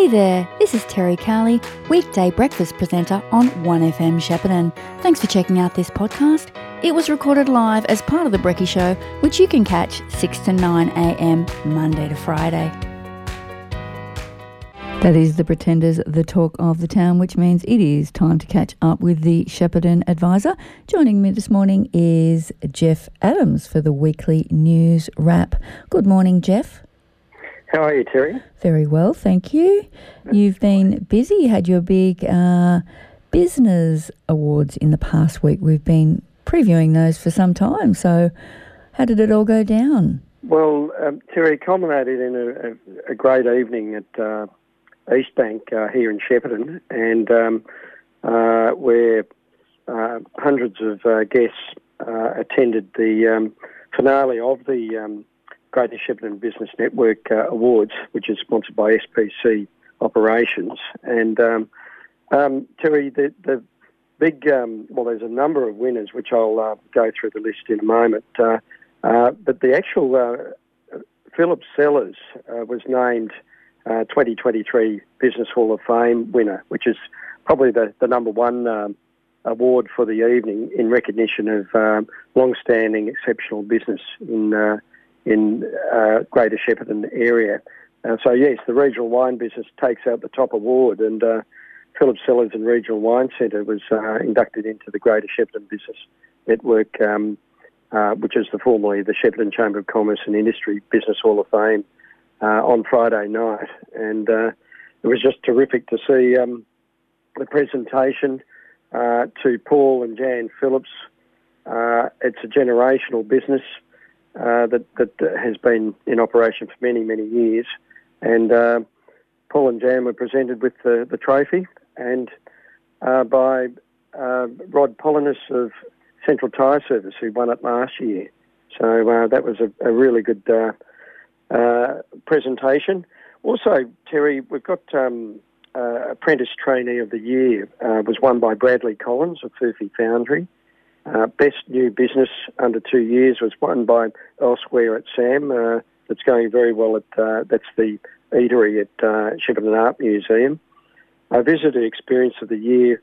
Hey there, this is Terri Cowley, weekday breakfast presenter on 1FM Shepparton. Thanks for checking out this podcast. It was recorded live as part of The Brecky Show, which you can catch 6 to 9am Monday to Friday. That is The Pretenders, the talk of the town, which means it is time to catch up with the Shepparton Adviser. Joining me this morning is Geoff Adams for the weekly news wrap. Good morning, Geoff. How are you, Terri? Very well, thank you. You've been busy. You had your big uh, business awards in the past week. We've been previewing those for some time. So, how did it all go down? Well, um, Terri, culminated in a, a, a great evening at uh, East Bank uh, here in Shepparton, and um, uh, where uh, hundreds of uh, guests uh, attended the um, finale of the um, Greater Shepparton Business Network Awards, which is sponsored by SPC Operations. And um, um, Terri, the, the big, um, well, there's a number of winners, which I'll uh, go through the list in a moment. but the actual Phillips Cellars was named uh, 2023 Business Hall of Fame winner, which is probably the, the number one um, award for the evening in recognition of um, long-standing exceptional business in uh, in uh, Greater Shepparton area. Uh, so yes, the regional wine business takes out the top award, and uh, Phillips Cellars and Regional Wine Centre was uh, inducted into the Greater Shepparton Business Network, um, uh, which is the formerly the Shepparton Chamber of Commerce and Industry Business Hall of Fame uh, on Friday night, and it was just terrific to see um, the presentation to Paul and Jan Phillips. It's a generational business uh, that that has been in operation for many many years, and uh, Paul and Jan were presented with the, the trophy, and uh, by Rod Polinis of Central Tyre Service, who won it last year. So that was a, a really good uh, presentation. Also, Terri, we've got um, uh, Apprentice Trainee of the Year uh, was won by Bradley Collins of Furphy Foundry. Uh, Best New Business under two years was won by Elsewhere at Sam. Uh, that's going very well at uh, that's the eatery at uh, Shepparton Art Museum. Uh, Visitor Experience of the Year,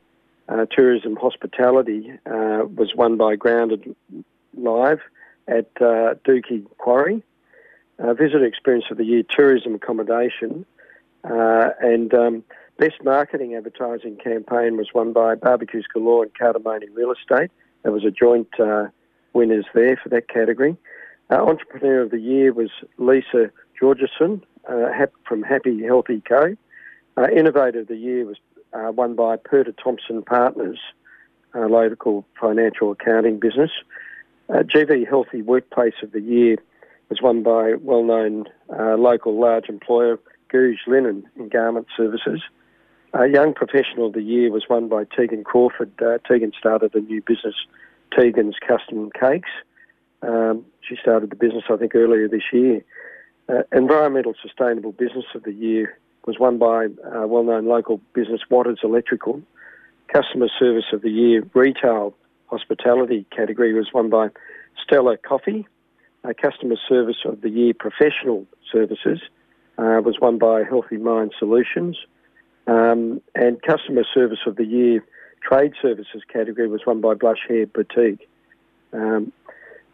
Tourism Hospitality was won by Grounded Live at uh, Dookie Quarry uh, Visitor Experience of the Year Tourism Accommodation, uh, and um, Best Marketing Advertising Campaign was won by Barbecues Galore and Cardamone Real Estate. There was a joint uh, winners there for that category. Uh, Entrepreneur of the Year was Lisa Georgeson uh, from Happy Healthy Co. Uh, Innovator of the Year was won by Perta Thompson Partners, a local financial accounting business. GV Healthy Workplace of the Year was won by well-known local large employer Gouge Linen and Garment Services. Uh, Young Professional of the Year was won by Tegan Crawford. Uh, Tegan started a new business, Tegan's Custom Cakes. Um, she started the business, I think, earlier this year. Uh, Environmental Sustainable Business of the Year was won by uh, well-known local business Waters Electrical. Customer Service of the Year Retail Hospitality category was won by Stella Coffee. Uh, Customer Service of the Year Professional Services uh, was won by Healthy Mind Solutions. Um, and Customer Service of the Year Trade Services category was won by Blush Hair Boutique. Um,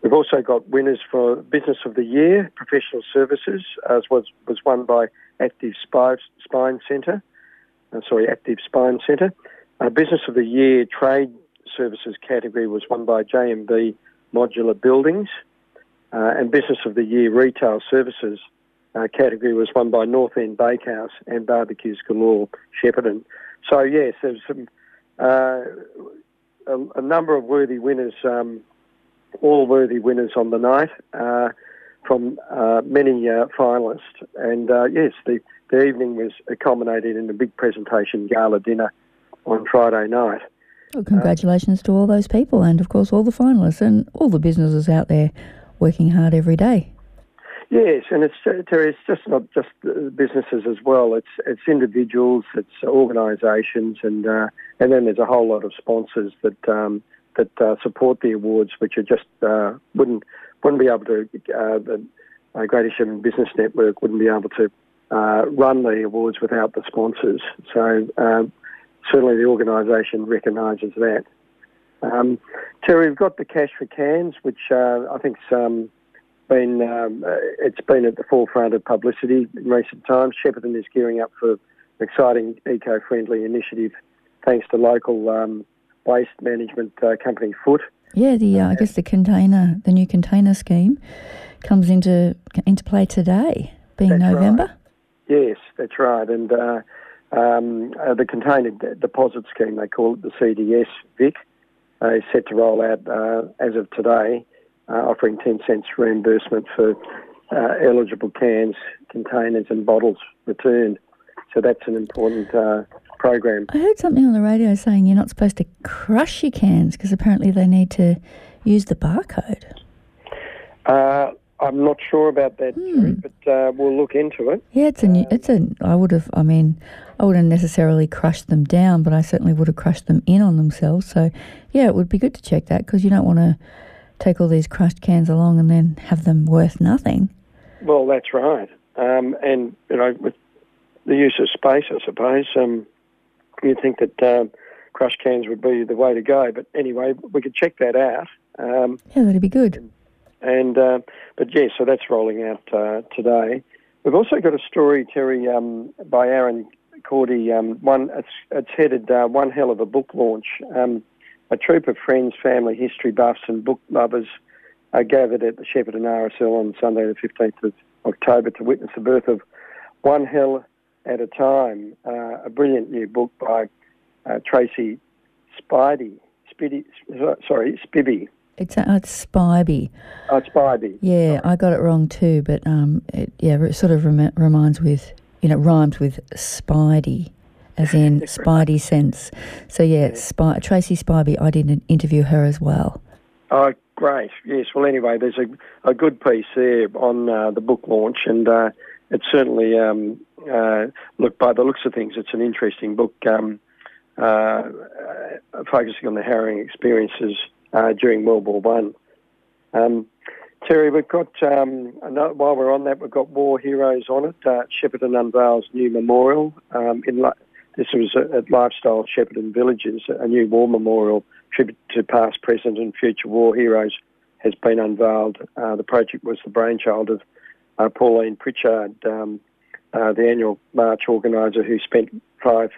we've also got winners for Business of the Year Professional Services, as was, was won by Active Spine Centre. Uh, sorry, Active Spine Centre. Uh, Business of the Year Trade Services category was won by JMB Modular Buildings. Uh, and Business of the Year Retail Services uh, category was won by North End Bakehouse and Barbecues Galore Shepparton. So, yes, there's some, uh, a, a, number of worthy winners, um, all worthy winners on the night uh, from uh, many uh, finalists. And yes, the, the evening was culminated in a big presentation gala dinner on Friday night. Well, congratulations to all those people and, of course, all the finalists and all the businesses out there working hard every day. Yes, and it's Terri. It's just not just businesses as well. It's it's individuals, it's organisations, and uh, and then there's a whole lot of sponsors that um, that uh, support the awards, which are just uh, wouldn't wouldn't be able to uh, the uh, Greater Shepparton Business Network wouldn't be able to uh, run the awards without the sponsors. So certainly the organisation recognises that. Um, Terri, we've got the Cash for Cans, which I think. um, been um, uh, it's been at the forefront of publicity in recent times. Shepparton is gearing up for an exciting eco-friendly initiative, thanks to local um, waste management uh, company Foott. Yeah, the uh, I guess the container, the new container scheme, comes into into play today, being That's November. Right. Yes, that's right, and uh, um, uh, the container d- deposit scheme they call it the CDS Vic uh, is set to roll out uh, as of today, offering 10 cents reimbursement for uh, eligible cans, containers, and bottles returned. So that's an important uh, program. I heard something on the radio saying you're not supposed to crush your cans because apparently they need to use the barcode. Uh, I'm not sure about that, Terri, but uh, we'll look into it. Yeah, it's a new, it's a. I would have. I mean, I wouldn't necessarily crushed them down, but I certainly would have crushed them in on themselves. So, yeah, it would be good to check that because you don't want to take all these crushed cans along and then have them worth nothing. Well, that's right. Um, and you know, with the use of space, I suppose, um, you'd think that um, crushed cans would be the way to go. But anyway, we could check that out. Um, Yeah, that'd be good. and uh, but yes, so that's rolling out uh, today. We've also got a story, Terri, um, by Aaron Cordy. Um, one, it's, it's headed uh, "One Hell of a Book Launch." A troop of friends, family, history buffs, and book lovers are gathered at the Shepparton RSL on Sunday, the fifteenth of October, to witness the birth of "One Hell at a Time," uh, a brilliant new book by uh, Tracy Spidey. Spidey, sorry, Spibby. It's uh, it's Spivey. Oh, Spivey. Yeah, I got it wrong too, but um, it, yeah, it sort of rem- reminds with you know rhymes with Spidey, as in Spidey sense. So yeah, Spy- Tracy Spivey. I did an interview her as well. Oh, great. Yes. Well, anyway, there's a, a good piece there on uh, the book launch, and uh, it's certainly, um, uh, look, by the looks of things, it's an interesting book um, uh, uh, focusing on the harrowing experiences uh, during World War One. Um, Terri, we've got, um, another, while we're on that, we've got War Heroes on it. Uh, Shepparton unveils new memorial. Um, in this was at Lifestyle Shepparton Villages, a new war memorial tribute to past, present and future war heroes has been unveiled. Uh, the project was the brainchild of uh, Pauline Pritchard, um, uh, the annual march organiser who spent five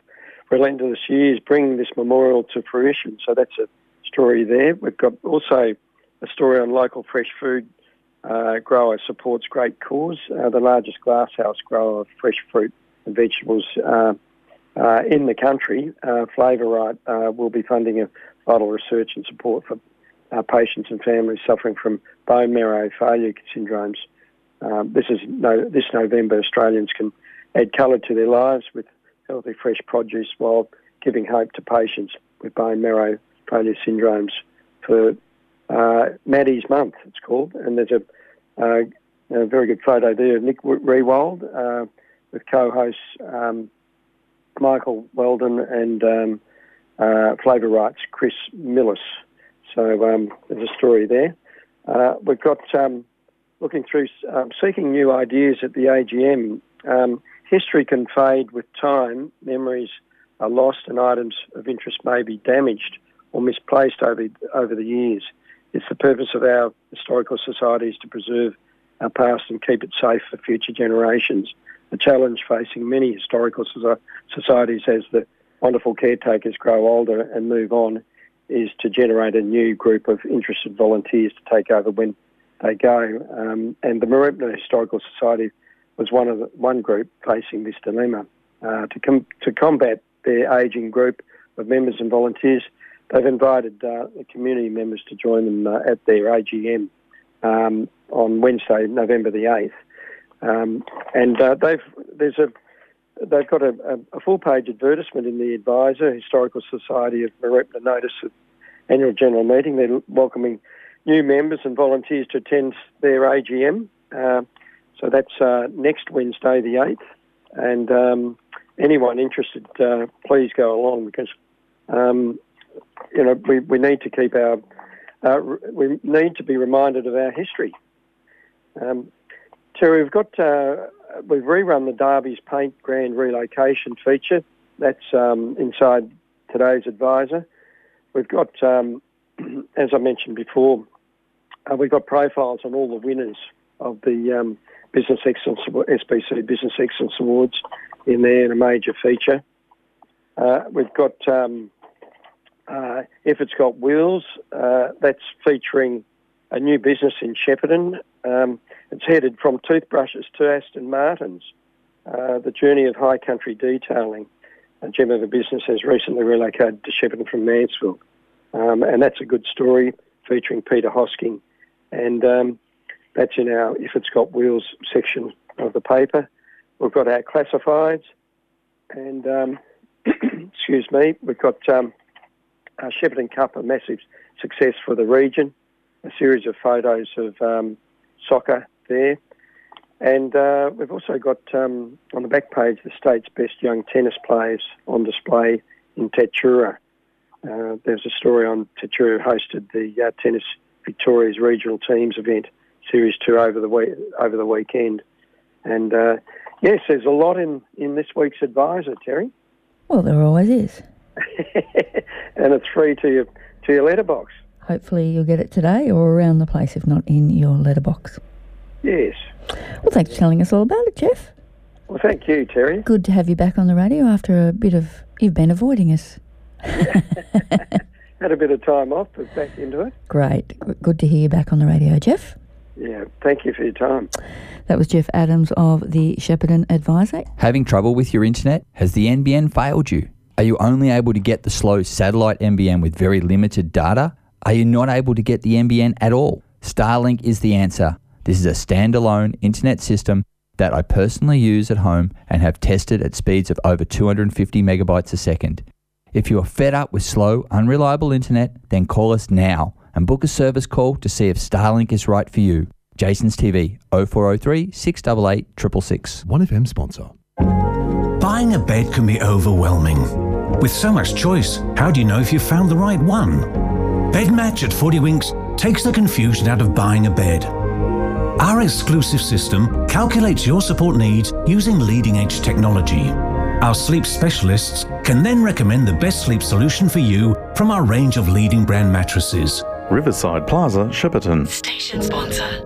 relentless years bringing this memorial to fruition. So that's a story there. We've got also a story on local fresh food uh, grower supports great cause. Uh, the largest glasshouse grower of fresh fruit and vegetables uh, uh, in the country, uh, Flavorite, uh, will be funding a vital research and support for uh, patients and families suffering from bone marrow failure syndromes. Um, this is no, this November, Australians can add colour to their lives with healthy, fresh produce while giving hope to patients with bone marrow failure syndromes for uh, Maddie's Month, it's called. And there's a, uh, a very good photo there of Nick Riewoldt with co-hosts um, Michael Weldon and um, uh, Flavorite's Chris Millis. So um, there's a story there. Uh, we've got um, looking through um, seeking new ideas at the AGM. Um, history can fade with time. Memories are lost, and items of interest may be damaged or misplaced over over the years. It's the purpose of our historical societies to preserve our past and keep it safe for future generations. The challenge facing many historical societies as the wonderful caretakers grow older and move on is to generate a new group of interested volunteers to take over when they go. Um, and the Mooroopna Historical Society was one of the, one group facing this dilemma. Uh, to, com- to combat their ageing group of members and volunteers, they've invited uh, community members to join them uh, at their AGM um, on Wednesday, November the 8th. Um, and uh, they've there's a they've got a, a, a, full-page advertisement in the Adviser Historical Society of Mooroopna notice of annual general meeting. They're welcoming new members and volunteers to attend their AGM. Uh, so that's uh, next Wednesday, the 8th. And um, anyone interested, uh, please go along because um, you know we, we need to keep our uh, we need to be reminded of our history. Um, Terri, we've got uh, we've rerun the Derby's Paint Grand relocation feature. That's um, inside today's adviser. We've got, um, as I mentioned before, uh, we've got profiles on all the winners of the um, Business Excellence SPC Business Excellence Awards in there in a major feature. Uh, we've got um, uh, if it's got wheels, uh, that's featuring a new business in Shepparton. Um, it's headed from toothbrushes to Aston Martins. Uh, the journey of high country detailing. A gem of a business has recently relocated to Shepparton from Mansfield. Um, and that's a good story featuring Peter Hosking. And um, that's in our If It's Got Wheels section of the paper. We've got our classifieds. And, um, excuse me, we've got um, our Shepparton Cup, a massive success for the region. A series of photos of um, soccer there. And uh, we've also got um, on the back page the state's best young tennis players on display in Tatura. Uh, there's a story on Tatura hosted the uh, Tennis Victoria's regional teams event, Series 2 over the, week, over the weekend. And uh, yes, there's a lot in, in this week's adviser, Terri. Well, there always is. and it's free to your, to your letterbox. Hopefully, you'll get it today or around the place, if not in your letterbox. Yes. Well, thanks for telling us all about it, Geoff. Well, thank you, Terri. Good to have you back on the radio after a bit of. You've been avoiding us. Had a bit of time off, but back into it. Great. Good to hear you back on the radio, Geoff. Yeah, thank you for your time. That was Geoff Adams of the Shepparton Adviser. Having trouble with your internet? Has the NBN failed you? Are you only able to get the slow satellite NBN with very limited data? Are you not able to get the NBN at all? Starlink is the answer. This is a standalone internet system that I personally use at home and have tested at speeds of over 250 megabytes a second. If you are fed up with slow, unreliable internet, then call us now and book a service call to see if Starlink is right for you. Jason's TV 0403 688 666. 1FM sponsor. Buying a bed can be overwhelming. With so much choice, how do you know if you've found the right one? BedMatch at 40 Winks takes the confusion out of buying a bed. Our exclusive system calculates your support needs using leading edge technology. Our sleep specialists can then recommend the best sleep solution for you from our range of leading brand mattresses. Riverside Plaza, Shepparton. Station sponsor.